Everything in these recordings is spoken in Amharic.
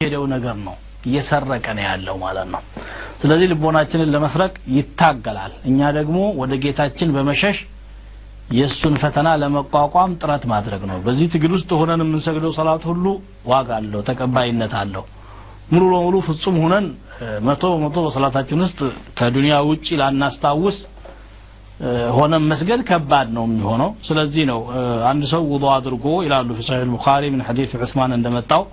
ሄደው ነገር ነው እየሰረቀ ነው ያለው ማለት ነው። ስለዚህ ልቦናችንን ለመስረቅ ይታገላል። እኛ ደግሞ ወደ ጌታችን በመሸሽ የእሱን ፈተና ለመቋቋም ጥረት ማድረግ ነው። በዚህ ትግል ውስጥ ሆነን የምንሰግደው ሰላት ሁሉ ዋጋ አለው፣ ተቀባይነት አለው። ሙሉ ለሙሉ ፍጹም ሆነን መቶ በመቶ በሰላታችን ውስጥ ከዱንያ ውጭ ላናስታውስ ሆነን መስገድ ከባድ ነው የሚሆነው። ስለዚህ ነው አንድ ሰው ውዱ አድርጎ ይላሉ ፊ ሰሒህ ቡኻሪ ምን ሐዲስ ዑስማን እንደመጣው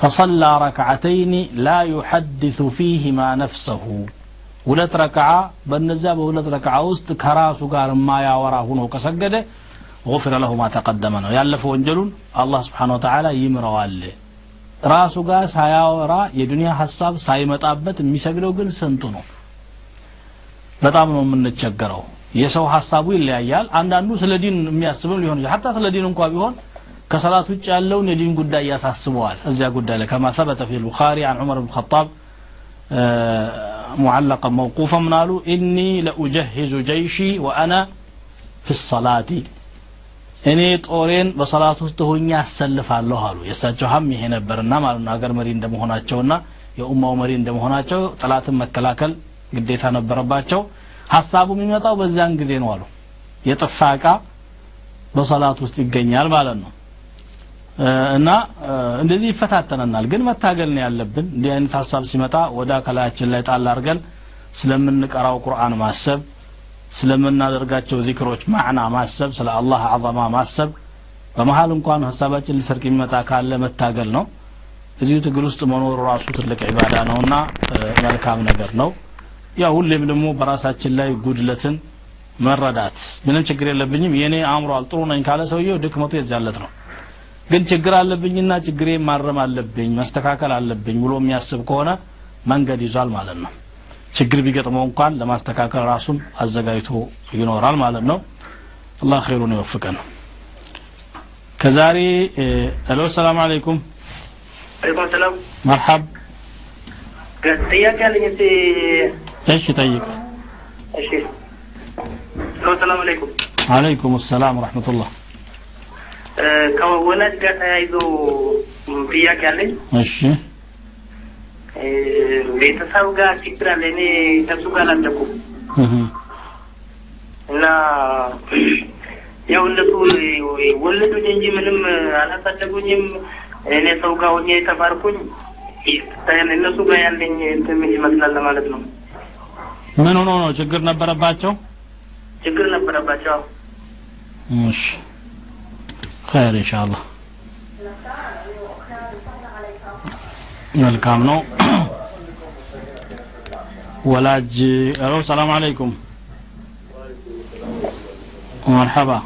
فصلى ركعتين لا يحدث فيهما نفسه ሁለት ረክዓ በነዚያ በሁለት ረክዓ ውስጥ ከራሱ ጋር የማያወራ ሁኖ ከሰገደ غفر له ما تقدم ነው ያለፈ ወንጀሉን አላህ Subhanahu Wa Ta'ala ይምረዋል ራሱ ጋር ሳያወራ የዱንያ ሀሳብ ሳይመጣበት የሚሰግደው ግን ስንቱ ነው በጣም ነው የምንቸገረው የሰው ሀሳቡ ይለያያል አንዳንዱ ስለ ዲን የሚያስብም ሊሆን ይችላል ሀታ ስለ ዲን እንኳ ቢሆን ከሰላት ውጭ ያለውን የዲን ጉዳይ ያሳስበዋል እዚያ ጉዳይ ላይ ከማ ثبت في البخاري عن عمر بن الخطاب معلقا موقوفا من قالوا إني لأجهز جيشي وأنا في الصلاة እኔ ጦሬን በሰላት ውስጥ ሆኜ አሰልፋለሁ አሉ የእሳቸው ሀም ይሄ ነበርና ማለት ነው ሀገር መሪ እንደመሆናቸውና የኡማው መሪ እንደመሆናቸው ጠላትን መከላከል ግዴታ ነበረባቸው ሀሳቡ የሚመጣው በዚያን ጊዜ ነው አሉ የጠፋ እቃ በሰላት ውስጥ ይገኛል ማለት ነው እና እንደዚህ ይፈታተነናል። ግን መታገል ነው ያለብን። እንዲህ አይነት ሀሳብ ሲመጣ ወደ አካላችን ላይ ጣል አድርገን ስለምንቀራው ቁርአን ማሰብ ስለምናደርጋቸው ዚክሮች ማዕና ማሰብ ስለ አላህ አዘማ ማሰብ በመሀል እንኳን ሀሳባችን ሊሰርቅ የሚመጣ ካለ መታገል ነው። እዚሁ ትግል ውስጥ መኖሩ ራሱ ትልቅ ዒባዳ ነውና መልካም ነገር ነው። ያው ሁሌም ደግሞ በራሳችን ላይ ጉድለትን መረዳት ምንም ችግር የለብኝም። የኔ አእምሯል ጥሩ ነኝ ካለ ሰውየው ድክመቱ የዛለት ነው ግን ችግር አለብኝና ችግሬ ማረም አለብኝ መስተካከል አለብኝ ብሎ የሚያስብ ከሆነ መንገድ ይዟል ማለት ነው። ችግር ቢገጥመው እንኳን ለማስተካከል ራሱን አዘጋጅቶ ይኖራል ማለት ነው። አላህ ኸይሩን ይወፍቀን። ከዛሬ ሄሎ ሰላም አለይኩም። አለይኩም ሰላም። መርሐብ ጥያቄ አለኝ እስቲ። እሺ ጠይቅ። እሺ። ሰላም አለይኩም። አለይኩም ሰላም ረሕመቱላህ ከወላጅ ጋር ተያይዞ ጥያቄ አለኝ። እሺ። ቤተሰብ ጋር ችግር አለ። እኔ ከሱ ጋር አላደኩም። እና ያው እነሱ ወለዱኝ እንጂ ምንም አላሳደጉኝም። እኔ ሰው ጋር ሆኜ የተማርኩኝ እነሱ ጋር ያለኝ እንትን ይመስላል ለማለት ነው። ምን ሆኖ ነው? ችግር ነበረባቸው? ችግር ነበረባቸው። እሺ خير ان شاء الله መልካም ነው ወላጅ ሄሎ ሰላም አለይኩም مرحبا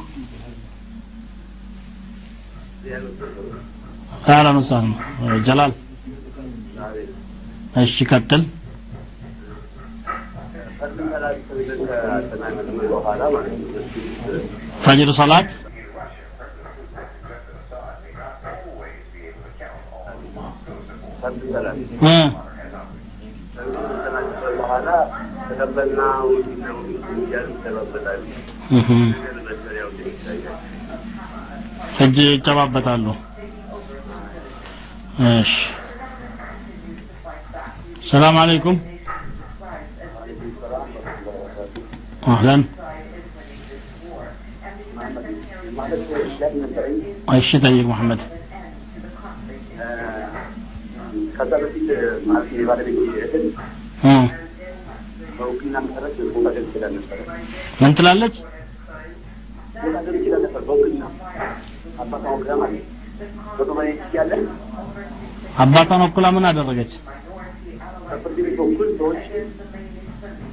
اهلا وسهلا جلال እሺ ቀጥል ፈጅር ሰላት እጅ ይጨባበጣሉ። እሺ። ሰላም አለይኩም። አህለን። እሺ ጠይቅ መሐመድ ከዛ በፊት ማለት የባለቤት እህል በውክልና መሰረት ቦታ ገብ ይችላል ነበረ ምን ትላለች ቦታ ገብ ይችላል ነበር በውክልና አባቷ ወክላ ማለት በዱባይ እያለ አባቷን ወክላ ምን አደረገች ከፍርድ ቤት በኩል ሰዎች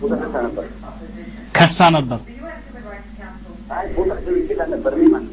ቦታ ሰጥታ ነበር ከሳ ነበር አይ ቦታ ገብ ይችላል ነበር እኔ ማለት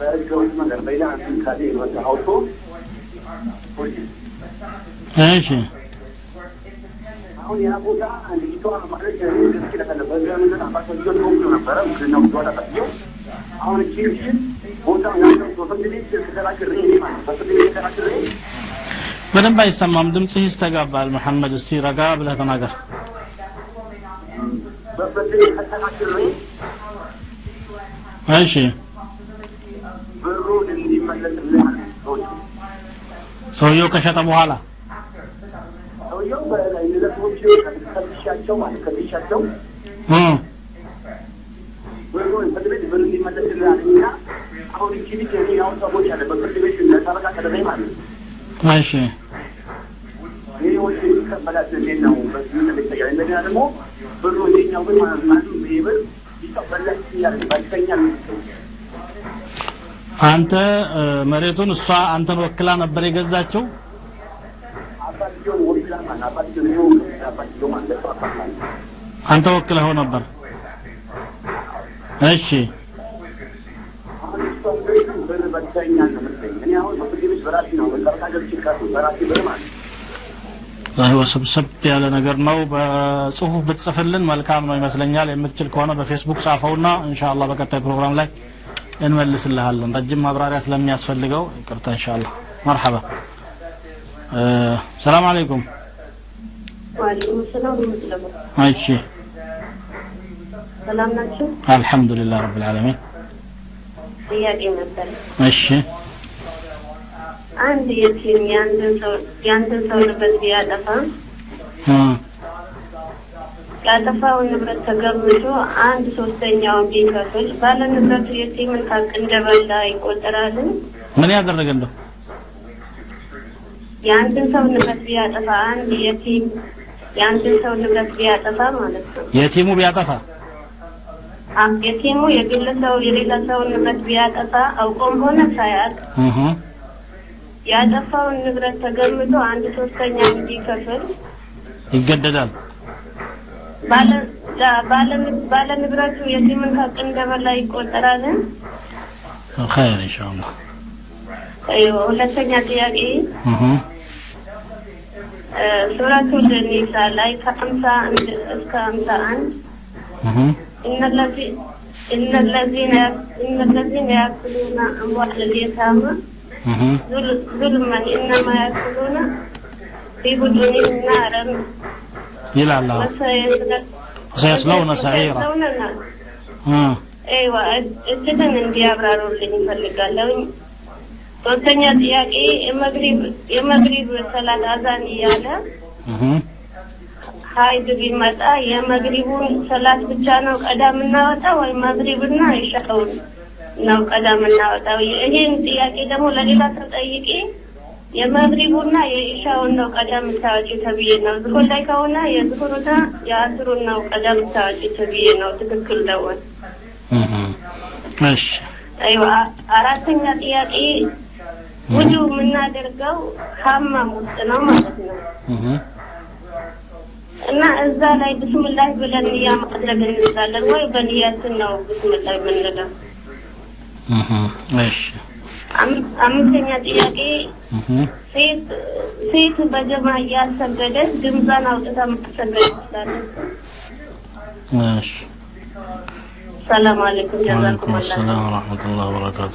ሸጠው ቦታ ውክልና አውረድና በህገወጥ መንገድ በሌላ እንትን ካለ ወደ አውቶ ፖሊስ እሺ አሁን ያ ቦታ ልጅቷ ማለት ገዝቼ ለታለ በዚያ ምንድን አባታቸው ሊወቅቱ ነበረ ምክንና ውዷ ታሳየው አሁን እቺ ልጅ ቦታ ያለው በፍርድ ቤት ተከራክሬ እኔ ማለት በፍርድ ቤት ተከራክሬ በደንብ አይሰማም ድምፅህ ይስተጋባል መሐመድ እስቲ ረጋ ብለህ ተናገር በፍርድ ቤት ተከራክሬ እሺ ሰውየው ከሸጠ በኋላ? ሰውየው ከልሻቸው ማለት ከልሻቸው እሺ። ብሩ እንዴኛው ግን ማለት ነው ይህ ብር ይቀበላች ያለ ባልተኛል አንተ መሬቱን እሷ አንተን ወክላ ነበር ማለት አንተ ወክለኸው ነበር? እሺ። ወሰብሰብ ያለ ነገር ነው። በጽሁፍ ብትጽፍልን መልካም ነው ይመስለኛል። የምትችል ከሆነ በፌስቡክ ጻፈውና ኢንሻአላህ በቀጣይ ፕሮግራም ላይ እንመልስልሃለን ረጅም ማብራሪያ ስለሚያስፈልገው ይቅርታ ኢንሻአላህ። መርሐባ። እ፣ ሰላም አለይኩም። ዋሌኩም ሰላም ወረህመቱላህ እሺ። ሰላም ናችሁ? አልሐምዱሊላህ ረብል ዓለሚን። ጥያቄ ነበር። እሺ። አንድ የቲም የአንድን ሰው የአንድን ሰው ንብረት ቢያጠፋ እ፣ ያጠፋውን ንብረት ተገምቶ አንድ ሶስተኛውን ቢከፍል ባለ ንብረቱ የቲምን ሀቅ እንደበላ ይቆጠራልን? ምን ያደረገ እንደው የአንድን ሰው ንብረት ቢያጠፋ አንድ የቲም የአንድን ሰው ንብረት ቢያጠፋ ማለት ነው። የቲሙ ቢያጠፋ የቲሙ የግለሰው የሌላ ሰው ንብረት ቢያጠፋ አውቆም ሆነ ሳያውቅ እህ ያጠፋውን ንብረት ተገምቶ አንድ ሶስተኛ እንዲከፍል ይገደዳል ባለ ዳ- ባለ- ባለ ንብረቱ የቲምን ሀቅ እንደበላ ይቆጠራልን? ኸይር ኢንሻአላህ ሁለተኛ ጥያቄ ሱረቱል ኒሳ ላይ ከሀምሳ አንድ እስከ ሀምሳ አንድ أموال اليتامى እህ ظل- ظلما إنما يأكلون في بطونهم نارا ይላል። سيصلون سعيرا እንዲያብራሩልኝ ሶስተኛ ጥያቄ የመግሪብ የመግሪብ ሰላት አዛን እያለ ሀይድ ቢመጣ የመግሪቡን ሰላት ብቻ ነው ቀዳ የምናወጣው ወይ መግሪብና ኢሻውን ነው ቀዳ የምናወጣው? ይህን ጥያቄ ደግሞ ለሌላ ሰው ጠይቄ የመግሪቡና የኢሻውን ነው ቀዳ የምታወጪ ተብዬ ነው። ዝሁር ላይ ከሆነ የዝሁሩና የአስሩን ነው ቀዳ የምታወጪ ተብዬ ነው። ትክክል ነው እሺ አይዋ አራተኛ ጥያቄ ውዱ የምናደርገው ሀማም ውስጥ ነው ማለት ነው እና እዛ ላይ ብስምላህ ብለን ንያ ማድረግ እንችላለን ወይ በንያችን ነው ብስምላህ የምንለው? እሺ አምስተኛ ጥያቄ ሴት ሴት በጀማ እያሰገደች ድምጿን አውጥታ ማሰገድ ትችላለች? እሺ። ሰላም አለይኩም። ጀዛኩም ሰላም ወረሕመቱላህ ወበረካቱ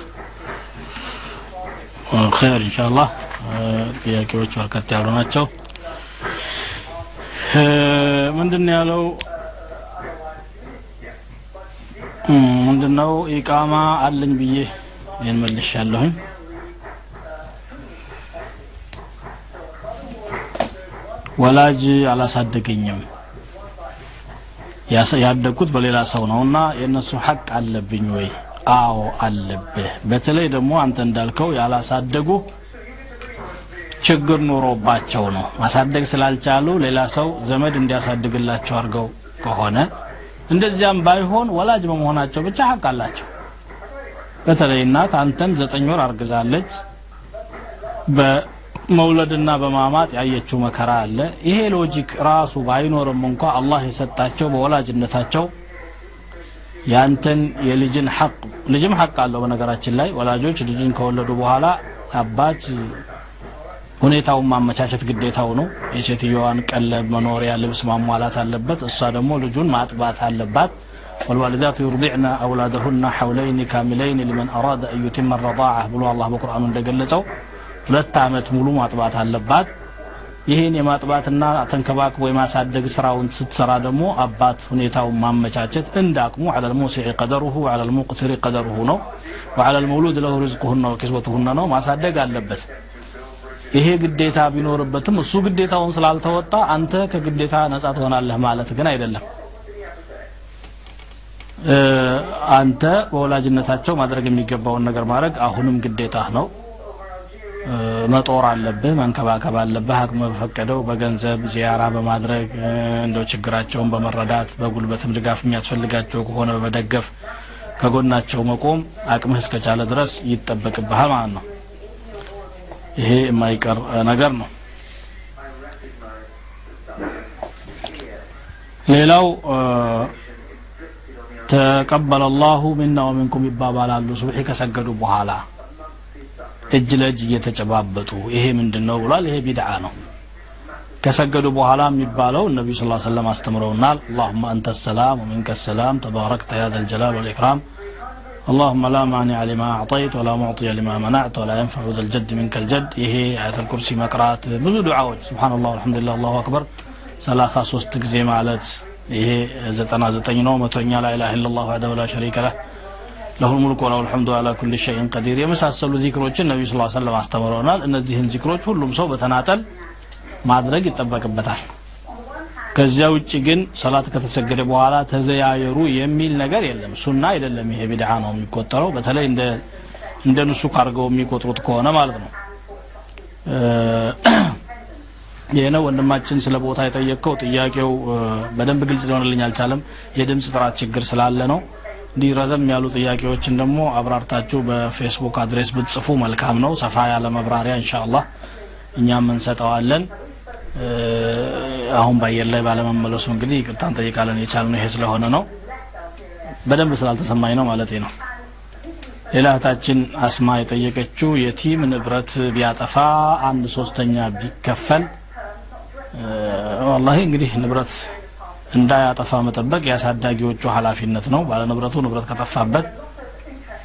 ኸይር ኢንሻአላህ። ጥያቄዎች በርከት ያሉ ናቸው። ምንድን ያለው? እ፣ ምንድን ነው ኢቃማ አለኝ ብዬ ይህን መልሻለሁኝ ወላጅ አላሳደገኝም ያደግኩት በሌላ ሰው ነውና የእነሱ ሐቅ አለብኝ ወይ? አዎ አለብህ። በተለይ ደግሞ አንተ እንዳልከው ያላሳደጉ ችግር ኖሮባቸው ነው ማሳደግ ስላልቻሉ ሌላ ሰው ዘመድ እንዲያሳድግላቸው አድርገው ከሆነ እንደዚያም ባይሆን ወላጅ በመሆናቸው ብቻ ሐቅ አላቸው። በተለይ እናት አንተን ዘጠኝ ወር አርግዛለች። በመውለድና በማማጥ ያየችው መከራ አለ። ይሄ ሎጂክ ራሱ ባይኖርም እንኳ አላህ የሰጣቸው በወላጅነታቸው ያንተን የልጅን ሐቅ ልጅም ሐቅ አለው። በነገራችን ላይ ወላጆች ልጅን ከወለዱ በኋላ አባት ሁኔታውን ማመቻቸት ግዴታው ነው የሴትዮዋን ቀለብ መኖሪያ ልብስ ማሟላት አለበት እሷ ደግሞ ልጁን ማጥባት አለባት والوالدات يرضعن أولادهن حولين كاملين لمن أراد أن يتم الرضاعة ብሎ አላህ በቁርአኑ እንደገለጸው ሁለት ዓመት ሙሉ ማጥባት አለባት ይህን የማጥባትና ተንከባክቦ የማሳደግ ስራውን ስትሰራ ደግሞ አባት ሁኔታውን ማመቻቸት እንዳቅሙ على الموسع قدره وعلى المقتر قدره ነው وعلى المولود له رزقهن وكسوتهن ነው ማሳደግ አለበት ይሄ ግዴታ ቢኖርበትም እሱ ግዴታውን ስላልተወጣ አንተ ከግዴታ ነጻ ትሆናለህ ማለት ግን አይደለም አንተ በወላጅነታቸው ማድረግ የሚገባውን ነገር ማድረግ አሁንም ግዴታ ነው። መጦር አለብህ መንከባከብ አለብህ። አቅም በፈቀደው በገንዘብ ዚያራ በማድረግ እንደው ችግራቸውን በመረዳት በጉልበትም ድጋፍ የሚያስፈልጋቸው ከሆነ በመደገፍ ከጎናቸው መቆም አቅምህ እስከቻለ ድረስ ይጠበቅብሃል ማለት ነው። ይሄ የማይቀር ነገር ነው። ሌላው ተቀበለ ላሁ ሚና ወሚንኩም ይባባላሉ ሱብሒ ከሰገዱ በኋላ እጅ ለእጅ እየተጨባበጡ ይሄ ምንድን ነው ብሏል ይሄ ቢድዓ ነው ከሰገዱ በኋላ የሚባለው ነቢዩ ስ ሰለም አስተምረውናል አላሁመ አንተ ሰላም ወሚንከ ሰላም ተባረክተ ያ ዘልጀላል ወልኢክራም اللهم لا مانع لما أعطيت ولا معطي لما منعت ولا ينفع ذا الجد منك الجد ይሄ አያተ الكرسي መቅራት ብዙ ዱዓዎች سبحان الله والحمد لله الله أكبر 33 ጊዜ ማለት ይሄ 99 ነው። መቶኛ لا إله إلا الله وحده لا شريك له له الملك وله الحمد على كل شيء قدير የመሳሰሉ ዚክሮችን ነቢዩ ስ ሰለም አስተምረውናል። እነዚህን ዚክሮች ሁሉም ሰው በተናጠል ማድረግ ይጠበቅበታል። ከዚያ ውጭ ግን ሰላት ከተሰገደ በኋላ ተዘያየሩ የሚል ነገር የለም። ሱና አይደለም ይሄ ቢድዓ ነው የሚቆጠረው። በተለይ እንደ ንሱ አድርገው የሚቆጥሩት ከሆነ ማለት ነው። ይህ ነው ወንድማችን ስለ ቦታ የጠየቀው ጥያቄው በደንብ ግልጽ ሊሆንልኝ አልቻለም። የድምፅ ጥራት ችግር ስላለ ነው። እንዲህ ረዘም ያሉ ጥያቄዎችን ደግሞ አብራርታችሁ በፌስቡክ address ብትጽፉ መልካም ነው። ሰፋ ያለ መብራሪያ እንሻ አላህ እኛም እንሰጠዋለን። አሁን በአየር ላይ ባለመመለሱ እንግዲህ ይቅርታ እንጠይቃለን። የቻልነው ይሄ ስለሆነ ነው። በደንብ ስላልተሰማኝ ነው ማለት ነው። ሌላ እህታችን አስማ የጠየቀችው የቲም ንብረት ቢያጠፋ አንድ ሶስተኛ ቢከፈል ወላሂ እንግዲህ ንብረት እንዳያጠፋ መጠበቅ የአሳዳጊዎቹ ኃላፊነት ነው። ባለንብረቱ ንብረት ከጠፋበት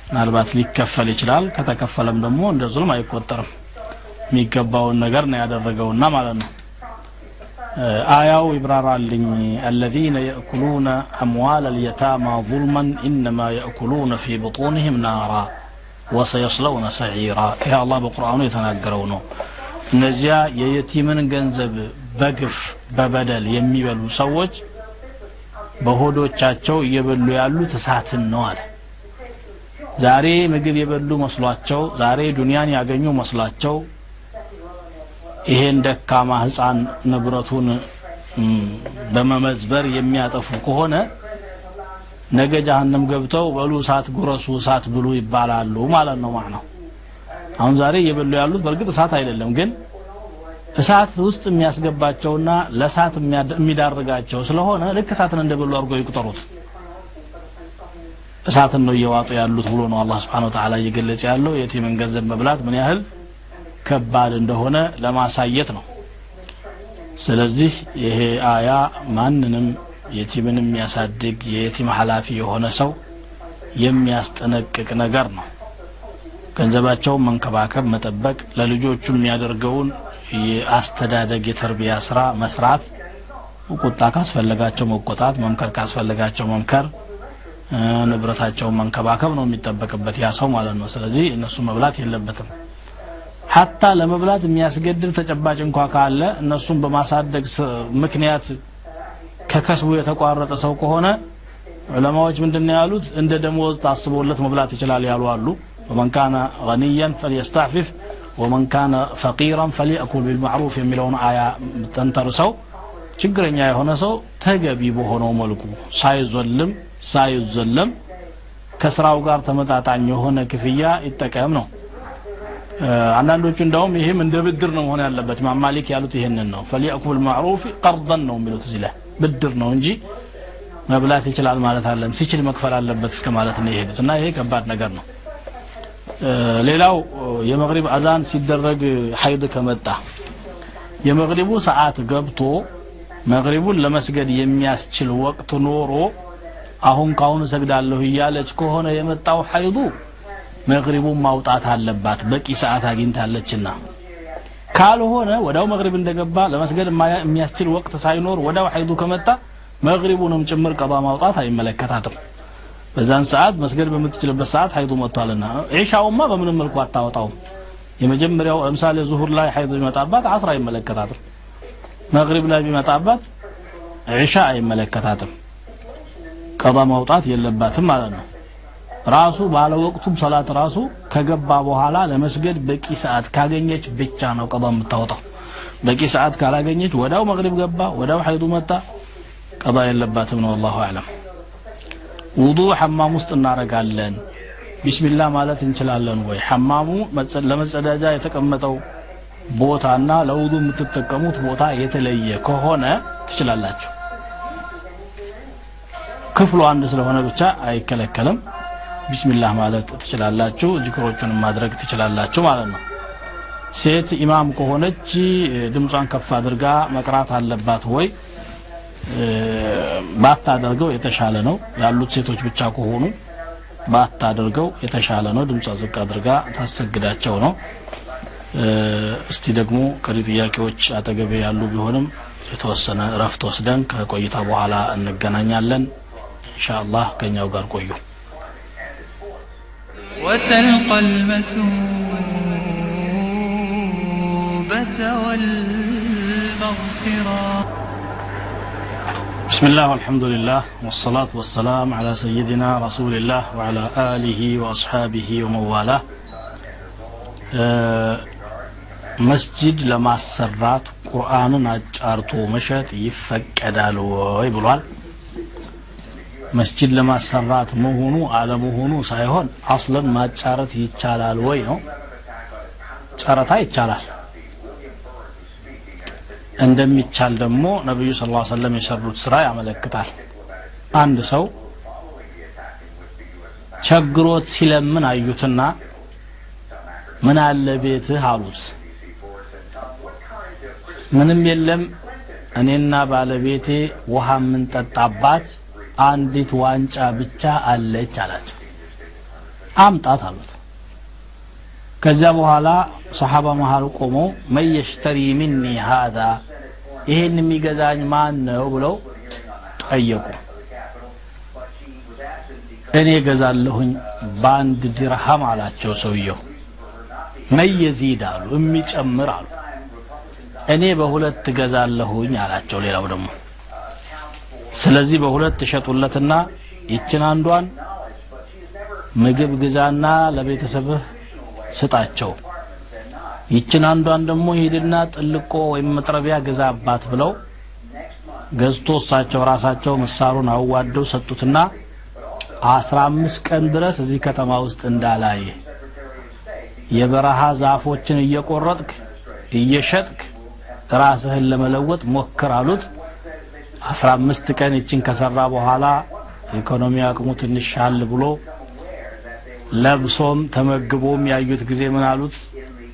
ምናልባት ሊከፈል ይችላል። ከተከፈለም ደግሞ እንደ ዙልም አይቆጠርም። የሚገባውን ነገር ነው ያደረገውና ማለት ነው። አያው ይብራራልኝ። አለዚነ የእኩሉነ አምዋል አልየታማ ظልመን ኢነማ የእኩሉነ ፊ ብጡንህም ናራ ወሰየስለውነ ሰዒራ። ይህ አላህ በቁርአኑ የተናገረው ነው። እነዚያ የየቲምን ገንዘብ በግፍ በበደል የሚበሉ ሰዎች በሆዶቻቸው እየበሉ ያሉት እሳትን ነው አለ። ዛሬ ምግብ የበሉ መስሏቸው ዛሬ ዱንያን ያገኙ መስሏቸው ይሄን ደካማ ህፃን ንብረቱን በመመዝበር የሚያጠፉ ከሆነ ነገ ጀሀነም ገብተው በሉ እሳት ጉረሱ እሳት ብሉ ይባላሉ ማለት ነው። ማለት አሁን ዛሬ እየበሉ ያሉት በእርግጥ እሳት አይደለም ግን እሳት ውስጥ የሚያስገባቸውና ለእሳት የሚዳርጋቸው ስለሆነ ልክ እሳትን እንደበሉ አድርገው ይቁጠሩት። እሳትን ነው እየዋጡ ያሉት ብሎ ነው አላህ ስብሓን ወተላ እየገለጸ ያለው። የቲምን ገንዘብ መብላት ምን ያህል ከባድ እንደሆነ ለማሳየት ነው። ስለዚህ ይሄ አያ ማንንም የቲምን የሚያሳድግ የየቲም ኃላፊ የሆነ ሰው የሚያስጠነቅቅ ነገር ነው። ገንዘባቸውን መንከባከብ መጠበቅ ለልጆቹ የሚያደርገውን የአስተዳደግ የተርቢያ ስራ መስራት ቁጣ ካስፈለጋቸው መቆጣት መምከር ካስፈለጋቸው መምከር ንብረታቸውን መንከባከብ ነው የሚጠበቅበት ያ ሰው ማለት ነው። ስለዚህ እነሱ መብላት የለበትም። ሀታ ለመብላት የሚያስገድድ ተጨባጭ እንኳ ካለ እነሱን በማሳደግ ምክንያት ከከስቡ የተቋረጠ ሰው ከሆነ ዑለማዎች ምንድን ያሉት? እንደ ደሞዝ ታስቦለት መብላት ይችላል ያሉ አሉ። ወመን ካነ ገኒያን ፈልየስተዕፊፍ ወመን ካነ ፈቂራን ፈልየእኩል ቢልማዕሩፍ የሚለውን አያ ተንተርሰው ችግረኛ የሆነ ሰው ተገቢ በሆነው መልኩ ሳይዞልም ሳይዘለም ከስራው ጋር ተመጣጣኝ የሆነ ክፍያ ይጠቀም ነው። አንዳንዶቹ እንደውም ይህም እንደ ብድር ነው መሆን ያለበት። ኢማም ማሊክ ያሉት ይህንን ነው። ፈልየእኩል ማዕሩፍ ቀርደን ነው የሚሉት እዚህ ብድር ነው እንጂ መብላት ይችላል ማለት አለም ሲችል መክፈል አለበት እስከ ማለት ነው የሄዱት። እና ይሄ ከባድ ነገር ነው ሌላው የመግሪብ አዛን ሲደረግ ሀይድ ከመጣ የመግሪቡ ሰዓት ገብቶ መግሪቡን ለመስገድ የሚያስችል ወቅት ኖሮ አሁን ካሁን እሰግዳለሁ እያለች ከሆነ የመጣው ሀይዱ መግሪቡን ማውጣት አለባት በቂ ሰዓት አግኝታለችና። ካልሆነ ወዳው መግሪብ እንደገባ ለመስገድ የሚያስችል ወቅት ሳይኖር ወዳው ሀይዱ ከመጣ መግሪቡንም ጭምር ቀዳ ማውጣት አይመለከታትም በዛን ሰዓት መስገድ በምትችልበት ሰዓት ሀይዱ መጥቷልና ዒሻውማ በምንም መልኩ አታወጣውም። የመጀመሪያው ለምሳሌ ዙሁር ላይ ሀይዱ ቢመጣባት አስር አይመለከታትም። መግሪብ ላይ ቢመጣባት ዒሻ አይመለከታትም። ቀባ ማውጣት የለባትም ማለት ነው። ራሱ ባለ ወቅቱም ሰላት ራሱ ከገባ በኋላ ለመስገድ በቂ ሰዓት ካገኘች ብቻ ነው ቀባ የምታወጣው። በቂ ሰዓት ካላገኘች ወዳው መግሪብ ገባ ወዳው ሀይዱ መጣ። ቀባ የለባትም ነው። አላሁ አለም ውዱ ሐማም ውስጥ እናረጋለን ቢስሚላህ ማለት እንችላለን ወይ? ሐማሙ ለመጸዳጃ የተቀመጠው ቦታና ለውዱ የምትጠቀሙት ቦታ የተለየ ከሆነ ትችላላችሁ። ክፍሉ አንድ ስለሆነ ብቻ አይከለከልም። ቢስሚላህ ማለት ትችላላችሁ ዚክሮቹን ማድረግ ትችላላችሁ ማለት ነው። ሴት ኢማም ከሆነች ድምጿን ከፍ አድርጋ መቅራት አለባት ወይ ባታደርገው የተሻለ ነው ያሉት ሴቶች ብቻ ከሆኑ ባታደርገው የተሻለ ነው ድምጿ ዝቅ አድርጋ ታሰግዳቸው ነው እስቲ ደግሞ ቀሪ ጥያቄዎች አጠገቤ ያሉ ቢሆንም የተወሰነ ረፍት ወስደን ከቆይታ በኋላ እንገናኛለን ኢንሻአላህ ከኛው ጋር ቆዩ وتلقى المثوبة والمغفرة بسم الله والحمد لله والصلاة والسلام على سيدنا رسول الله وعلى آله وأصحابه ومن والاه መስጂድ ለማሰራት ቁርአንን አጫርቶ መሸጥ ይፈቀዳል ወይ ብሏል መስጂድ ለማሰራት መሆኑ አለመሆኑ ሳይሆን አስለን ማጫረት ይቻላል ወይ ነው ጨረታ ይቻላል እንደሚቻል ደግሞ ነቢዩ ስ ሰለም የሰሩት ስራ ያመለክታል። አንድ ሰው ቸግሮት ሲለምን አዩትና ምን አለ ቤትህ አሉት። ምንም የለም እኔና ባለቤቴ ውሃ የምንጠጣባት አንዲት ዋንጫ ብቻ አለች አላቸው። አምጣት አሉት። ከዚያ በኋላ ሰሓባ መሀል ቆመው መን የሽተሪ ሚኒ ሃዛ ይሄን የሚገዛኝ ማን ነው ብለው ጠየቁ። እኔ ገዛለሁኝ በአንድ ዲርሃም አላቸው ሰውየው። መየዚድ አሉ የሚጨምር አሉ። እኔ በሁለት ገዛለሁኝ አላቸው። ሌላው ደግሞ ስለዚህ በሁለት ሸጡለትና ይችን አንዷን ምግብ ግዛና ለቤተሰብህ ስጣቸው ይችን አንዷን ደግሞ ሂድና ጥልቆ ወይም መጥረቢያ ግዛባት ብለው ገዝቶ እሳቸው ራሳቸው ምሳሩን አዋደው ሰጡትና አስራ አምስት ቀን ድረስ እዚህ ከተማ ውስጥ እንዳላየ የበረሃ ዛፎችን እየቆረጥክ እየሸጥክ ራስህን ለመለወጥ ሞክር አሉት። አስራ አምስት ቀን ይችን ከሰራ በኋላ ኢኮኖሚ አቅሙ ትንሽ ሻል ብሎ ለብሶም ተመግቦም ያዩት ጊዜ ምን አሉት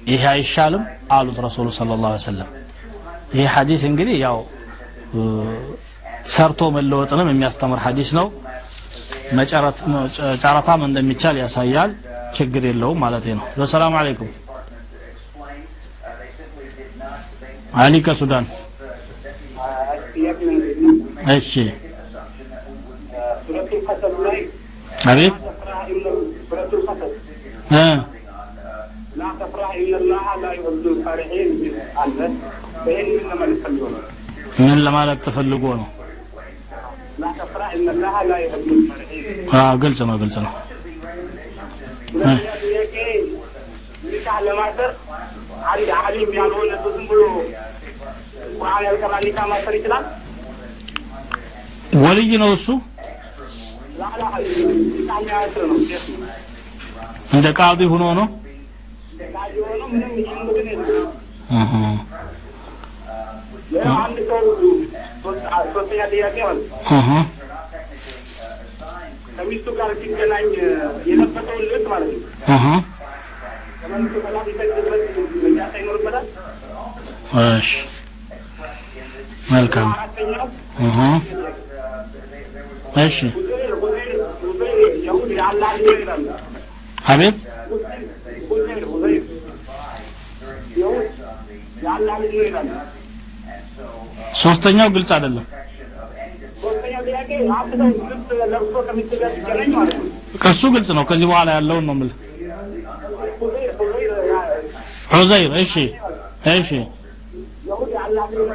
ይሄ አይሻልም? አሉት ረሱሉ ስለ ላ ሰለም ይሄ ሐዲስ እንግዲህ ያው ሰርቶ መለወጥንም የሚያስተምር ሐዲስ ነው። ጨረታም እንደሚቻል ያሳያል። ችግር የለውም ማለት ነው። ሰላም አለይኩም አሊ ከሱዳን። እሺ። አቤት ኢለላህ ላይ ምን ለማለት ፈልጎ ነው? ተፈልጎ ነው? ግልጽ ነው፣ ግልጽ ነው። ይችላል? ወልይ ነው እሱ እንደ ቃዲ ሆኖ ነው እሺ መልካም አራተኛው እህ እሺ ሁዘይር ሁዘይር ሁዘይር የሁድ የአላህ ልጅ ነው ይላሉ። አቤት ሁዘይር ሁዘይር የሁድ የአላህ ልጅ ነው ይላሉ። ሶስተኛው ግልጽ አይደለም ሶስተኛው ጥያቄ አንድ ሰው ልብስ ለብሶ ከሚስቱ ጋር ሲገናኝ ማለት ነው ከሱ ግልጽ ነው። ከዚህ በኋላ ያለውን ነው የምልህ። ዑዘይር እሺ እሺ። የሁድ የአላህ ልጅ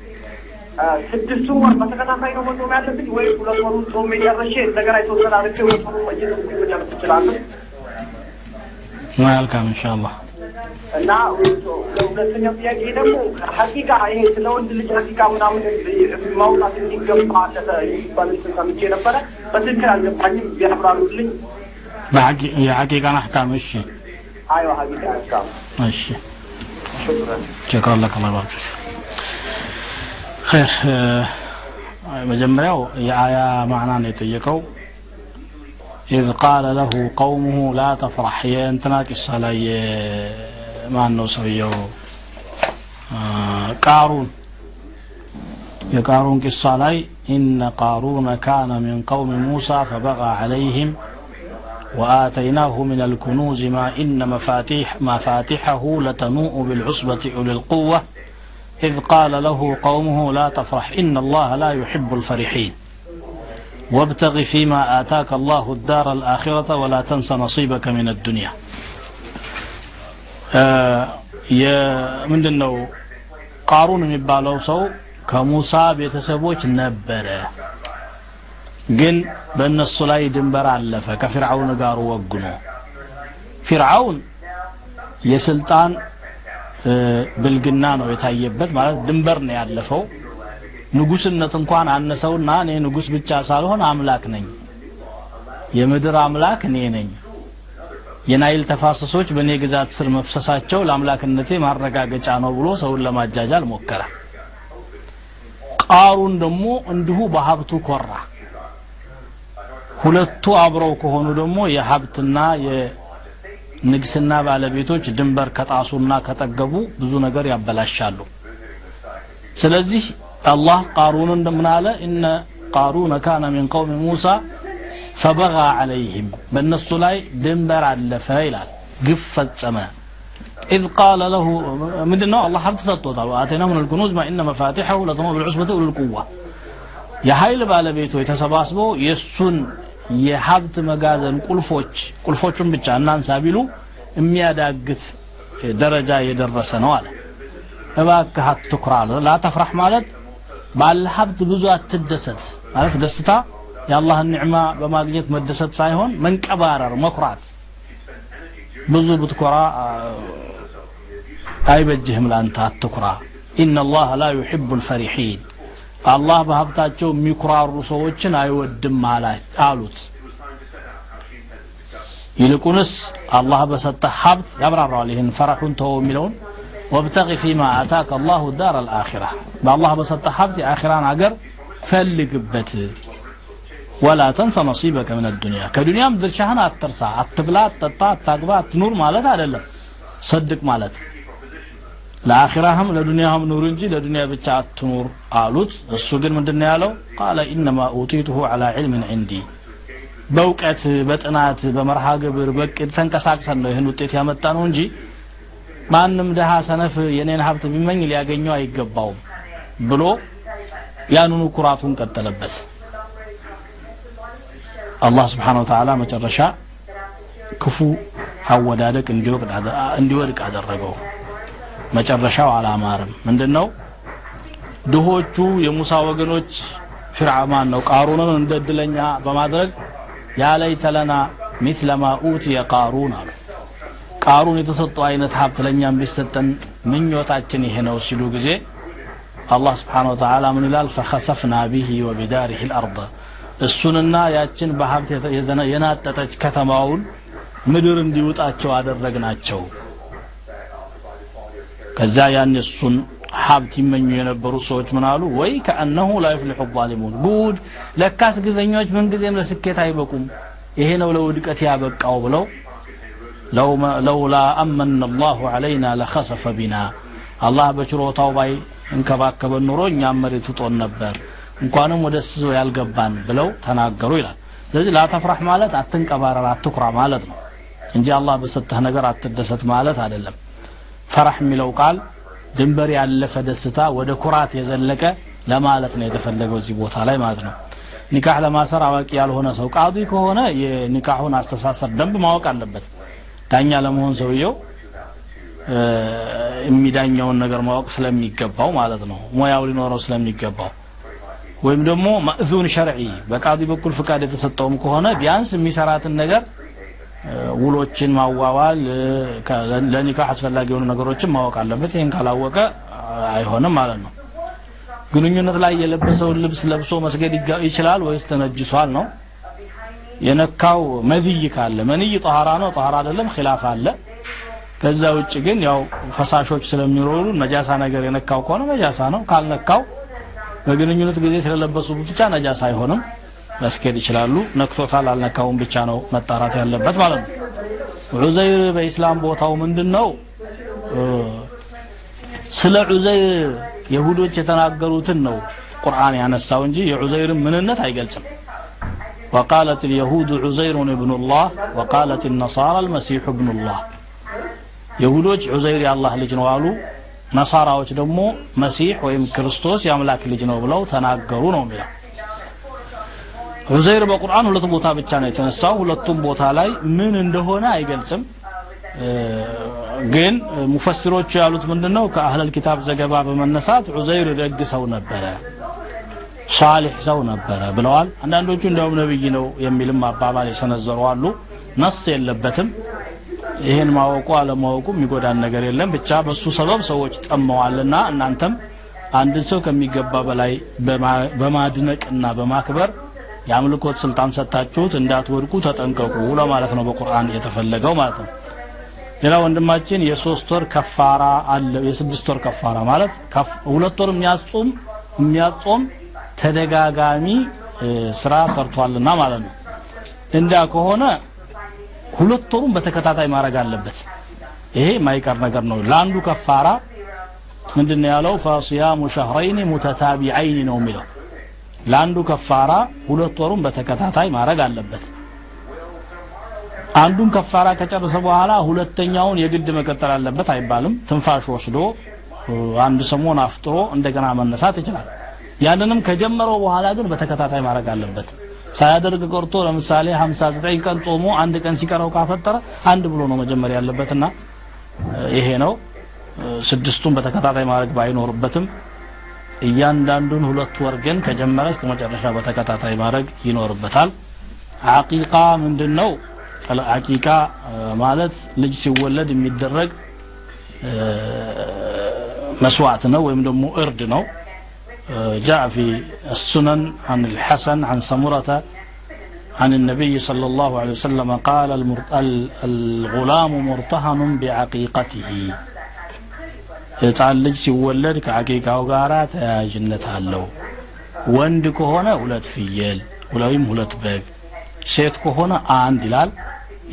ስድስቱ ወር በተከታታይ ነው መጾም ያለብኝ ወይ ሁለት ወሩን ጾም ጨርሼ እንደገና የተወሰነ አድርጌ ሁለት ወሩን መጀመር መጨረስ እችላለሁ? መልካም ኢንሻአላህ እና ሁለተኛው ጥያቄ ደግሞ ሀቂቃ ይሄ ስለ ወንድ ልጅ ሀቂቃ ምናምን ማውጣት እንዲገባ ይባል እንትን ሰምቼ ነበረ። በትክክል አልገባኝም። ቢያብራሩልኝ። بحقي- የሐቂቃን አሕካም እሺ አይዋ ሀቂቃ ሀቂቃ እሺ شكرا لك الله يبارك فيك خير آه، መጀመሪያው የአያ ማዕና ነው የጠየቀው ኢዝ ቃለ ለሁ ቀውሙሁ ላ ተፍራሕ የእንትና ቂሳ ላይ ማን ነው ሰውየው አ፣ ቃሩን የቃሩን ቂሳ ላይ ኢነ ቃሩነ ካነ ሚን ቀውሚ ሙሳ ፈበጋ ዐለይህም وآتيناه من الكنوز ما إن مفاتيح مفاتحه لتنوء بالعصبة أولي القوة إذ قال له قومه لا تفرح إن الله لا يحب الفرحين وابتغ فيما آتاك الله الدار الآخرة ولا تنس نصيبك من الدنيا آه يا من دنو قارون የሚባለው ሰው ከሙሳ ቤተሰቦች ነበረ ግን በእነሱ ላይ ድንበር አለፈ ከፊርዓውን ጋር ወግኖ ፊርዓውን የስልጣን እ፣ ብልግና ነው የታየበት። ማለት ድንበር ነው ያለፈው። ንጉስነት እንኳን አነሰውና እኔ ንጉስ ብቻ ሳልሆን አምላክ ነኝ። የምድር አምላክ እኔ ነኝ። የናይል ተፋሰሶች በእኔ ግዛት ስር መፍሰሳቸው ለአምላክነቴ ማረጋገጫ ነው ብሎ ሰውን ለማጃጃል ሞከረ። ቃሩን ደግሞ እንዲሁ በሀብቱ ኮራ። ሁለቱ አብረው ከሆኑ ደግሞ የሀብትና ንግስና ባለቤቶች ድንበር ከጣሱና ከጠገቡ ብዙ ነገር ያበላሻሉ። ስለዚህ አላህ ቃሩንን ምን አለ? እነ ቃሩነ ካነ ሚን ቀውሚ ሙሳ ፈበጋ አለይህም በእነሱ ላይ ድንበር አለፈ ይላል ግፍ ፈጸመ። إذ قال له من أنه الله حتى سطوطا من الكنوز ما إن مفاتحه لتنوء بالعصبة أولي القوة يا هاي اللي بالبيته يتسباسبه يسون የሀብት መጋዘን ቁልፎች ቁልፎቹን ብቻ እናንሳ ቢሉ የሚያዳግት ደረጃ የደረሰ ነው አለ እባክህ አትኩራ አለ ላተፍራህ ማለት ባለ ሀብት ብዙ አትደሰት ማለት ደስታ የአላህን ኒዕማ በማግኘት መደሰት ሳይሆን መንቀባረር መኩራት ብዙ ብትኮራ አ፣ አይበጅህም ለአንተ አትኩራ ኢነ አላህ ላ ዩሕቡ ልፈሪሒን አላህ በሀብታቸው የሚኩራሩ ሰዎችን አይወድም አሉት። ይልቁንስ አላህ በሰጠ ሀብት ያብራራዋል ይህን ፈረሑን ተወው የሚለውን ወብተቂ ፊማ አታከ አላሁ ዳር አልአኺራ። በአላህ በሰጠ ሀብት የአኺራን አገር ፈልግበት። ወላ ተንሰ ነሲበከ ምን አዱንያ ከዱንያም ድርሻህን አትርሳ። አትብላ አትጠጣ አታግባ አትኑር ማለት አይደለም። ሰድቅ ማለት ለአኺራህም ለዱንያህም ኑር እንጂ ለዱንያ ብቻ አትኑር አሉት። እሱ ግን ምንድን ነው ያለው? ቃለ ኢነማ ኡቲቱሁ ዐላ ዒልምን ዒንዲ። በእውቀት በጥናት በመርሃ ግብር በቅድ ተንቀሳቅሰን ነው ይህን ውጤት ያመጣ ነው እንጂ ማንም ድሃ ሰነፍ የኔን ሀብት ቢመኝ ሊያገኘው አይገባውም ብሎ ያንኑ ኩራቱን ቀጠለበት። አላህ ስብሓን ወተዓላ መጨረሻ ክፉ አወዳደቅ እንዲወድቅ አደረገው መጨረሻው አላማርም ምንድን ነው ድሆቹ የሙሳ ወገኖች ፊርዓማን ነው ቃሩንን እንደ እድለኛ በማድረግ ያለይተ ለና ሚስለ ማ ኡትየ ቃሩን አሉ። ቃሩን የተሰጠው አይነት ሀብት ለእኛም ቢሰጠን ምኞታችን ይሄ ነው ሲሉ ጊዜ አላህ ስብሓን ወተዓላ ምን ይላል? ፈኸሰፍና ቢሂ ወቢዳሪህ ልአርض እሱንና ያችን በሀብት የናጠጠች ከተማውን ምድር እንዲውጣቸው አደረግናቸው ከዛ ያን እሱን ሀብት ይመኙ የነበሩ ሰዎች ምን አሉ? ወይ ከአነሁ ላ ይፍሊሑ ዛሊሙን። ጉድ! ለካስ ግዘኞች ምንጊዜም ለስኬት አይበቁም። ይሄ ነው ለውድቀት ያበቃው ብለው ለውላ አመነ አላሁ ዐለይና ለኸሰፈ ቢና። አላህ በችሮታው ባይ እንከባከበን ኑሮ እኛም መሬት ውጦን ነበር። እንኳንም ወደ እሱ ያልገባን ብለው ተናገሩ ይላል። ስለዚህ ላተፍራህ ማለት አትንቀባረር አትኩራ ማለት ነው። እንጂ አላህ በሰጠህ ነገር አትደሰት ማለት አይደለም ፈራህ የሚለው ቃል ድንበር ያለፈ ደስታ ወደ ኩራት የዘለቀ ለማለት ነው የተፈለገው እዚህ ቦታ ላይ ማለት ነው። ኒካህ ለማሰር አዋቂ ያልሆነ ሰው ቃዲ ከሆነ የኒካሁን አስተሳሰር ደንብ ማወቅ አለበት። ዳኛ ለመሆን ሰውየው የሚዳኘውን ነገር ማወቅ ስለሚገባው ማለት ነው። ሙያው ሊኖረው ስለሚገባው። ወይም ደግሞ ማእዙን ሸርዒ በቃዲ በኩል ፍቃድ የተሰጠውም ከሆነ ቢያንስ የሚሰራትን ነገር ውሎችን ማዋዋል ለኒካህ አስፈላጊ የሆኑ ነገሮችን ማወቅ አለበት። ይህን ካላወቀ አይሆንም ማለት ነው። ግንኙነት ላይ የለበሰውን ልብስ ለብሶ መስገድ ይችላል ወይስ ተነጅሷል ነው? የነካው መዝይ ካለ መንይ ጠሃራ ነው? ጠሃራ አይደለም ኪላፍ አለ። ከዛ ውጭ ግን ያው ፈሳሾች ስለሚኖሩ ነጃሳ ነገር የነካው ከሆነ ነጃሳ ነው። ካልነካው በግንኙነት ጊዜ ስለለበሱ ብቻ ነጃሳ አይሆንም መስኬድ ይችላሉ። ነክቶታል አልነካውም ብቻ ነው መጣራት ያለበት ማለት ነው። ዑዘይር በኢስላም ቦታው ምንድን ነው ስለ ዑዘይር የሁዶች የተናገሩትን ነው ቁርአን ያነሳው እንጂ የዑዘይርን ምንነት አይገልጽም። وقالت اليهود ዑዘይሩን ابن ወቃለት وقالت النصارى المسيح ابن ዑዘይር የአላህ ልጅ ነው አሉ። ነሳራዎች ደግሞ መሲህ ወይም ክርስቶስ የአምላክ ልጅ ነው ብለው ተናገሩ ነው የሚለው። ዑዘይር በቁርአን ሁለት ቦታ ብቻ ነው የተነሳው። ሁለቱም ቦታ ላይ ምን እንደሆነ አይገልጽም። ግን ሙፈሲሮቹ ያሉት ምንድነው? ከአህለል ኪታብ ዘገባ በመነሳት ዑዘይር ደግ ሰው ነበረ ሳሊሕ ሰው ነበረ ብለዋል። አንዳንዶቹ እንዲያውም ነብይ ነው የሚልም አባባል የሰነዘሩ አሉ። ነስ የለበትም። ይህን ማወቁ አለማወቁ የሚጎዳን ነገር የለም። ብቻ በሱ ሰበብ ሰዎች ጠመዋልና እናንተም አንድን ሰው ከሚገባ በላይ በማድነቅና በማክበር የአምልኮት ስልጣን ሰጥታችሁት እንዳትወድቁ ተጠንቀቁ ለማለት ነው በቁርአን የተፈለገው ማለት ነው። ሌላ ወንድማችን የሶስት ወር ከፋራ አለ የስድስት ወር ከፋራ ማለት ሁለት ወር የሚያጾም የሚያጾም ተደጋጋሚ ስራ ሰርቷልና ማለት ነው። እንዳ ከሆነ ሁለት ወሩን በተከታታይ ማድረግ አለበት። ይሄ ማይቀር ነገር ነው። ለአንዱ ከፋራ ምንድን ያለው? ፈሲያሙ ሸህረይን ሙተታቢዐይን ነው የሚለው ለአንዱ ከፋራ ሁለት ወሩን በተከታታይ ማድረግ አለበት። አንዱን ከፋራ ከጨረሰ በኋላ ሁለተኛውን የግድ መቀጠል አለበት አይባልም። ትንፋሽ ወስዶ አንድ ሰሞን አፍጥሮ እንደገና መነሳት ይችላል። ያንንም ከጀመረው በኋላ ግን በተከታታይ ማድረግ አለበት። ሳያደርግ ቀርቶ ለምሳሌ 59 ቀን ጾሞ አንድ ቀን ሲቀረው ካፈጠረ አንድ ብሎ ነው መጀመር ያለበትና ይሄ ነው። ስድስቱን በተከታታይ ማድረግ ባይኖርበትም እያንዳንዱን ሁለት ወር ግን ከጀመረ እስከ መጨረሻ በተከታታይ ማድረግ ይኖርበታል አቂቃ ምንድን ነው አቂቃ ማለት ልጅ ሲወለድ የሚደረግ መስዋዕት ነው ወይም ደግሞ እርድ ነው جاء في السنن عن الحسن عن سمرة عن النبي صلى الله عليه وسلم قال الغلام مرتهن بعقيقته ህፃን ልጅ ሲወለድ ከአቂቃው ጋር ተያያዥነት አለው። ወንድ ከሆነ ሁለት ፍየል ወይም ሁለት በግ ሴት ከሆነ አንድ ይላል።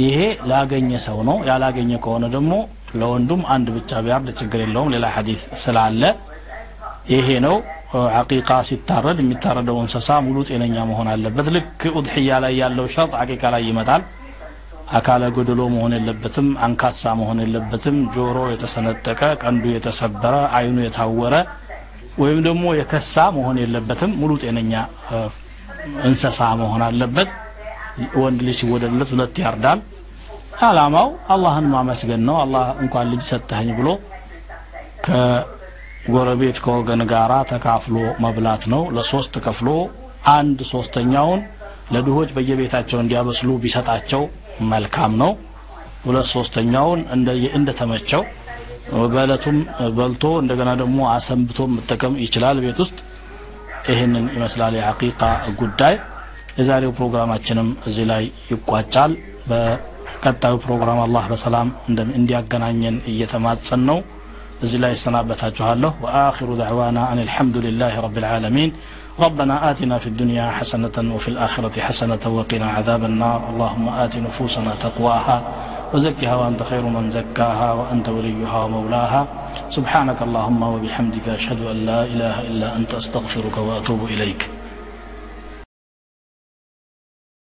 ይሄ ላገኘ ሰው ነው። ያላገኘ ከሆነ ደግሞ ለወንዱም አንድ ብቻ ቢያርድ ችግር የለውም። ሌላ ሐዲስ ስላለ ይሄ ነው። አቂቃ ሲታረድ የሚታረደው እንስሳ ሙሉ ጤነኛ መሆን አለበት። ልክ ኡድሕያ ላይ ያለው ሸርጥ አቂቃ ላይ ይመጣል አካለ ጎደሎ መሆን የለበትም አንካሳ መሆን የለበትም። ጆሮ የተሰነጠቀ ቀንዱ የተሰበረ አይኑ የታወረ ወይም ደግሞ የከሳ መሆን የለበትም። ሙሉ ጤነኛ እንስሳ መሆን አለበት። ወንድ ልጅ ሲወደድለት ሁለት ያርዳል። አላማው አላህን ማመስገን ነው። አላህ እንኳን ልጅ ሰጠኸኝ ብሎ ከጎረቤት ከወገን ጋራ ተካፍሎ መብላት ነው። ለሶስት ከፍሎ አንድ ሶስተኛውን ለድሆች በየቤታቸው እንዲያበስሉ ቢሰጣቸው መልካም ነው። ሁለት ሶስተኛውን እንደተመቸው በእለቱም በልቶ እንደገና ደግሞ አሰንብቶ መጠቀም ይችላል ቤት ውስጥ። ይህንን ይመስላል የአቂቃ ጉዳይ። የዛሬው ፕሮግራማችንም እዚህ ላይ ይቋጫል። በቀጣዩ ፕሮግራም አላህ በሰላም እንዲያገናኘን እየተማጸን ነው። እዚህ ላይ ይሰናበታችኋለሁ ወአኪሩ ዳዕዋና አን አልሐምዱ ልላህ ረብ ልዓለሚን ربنا آتنا في الدنيا حسنة وفي الآخرة حسنة وقنا عذاب النار. اللهم آت نفوسنا تقواها وزكها وأنت خير من زكاها وأنت وليها ومولاها. سبحانك اللهم وبحمدك أشهد أن لا إله إلا أنت أستغفرك وأتوب إليك.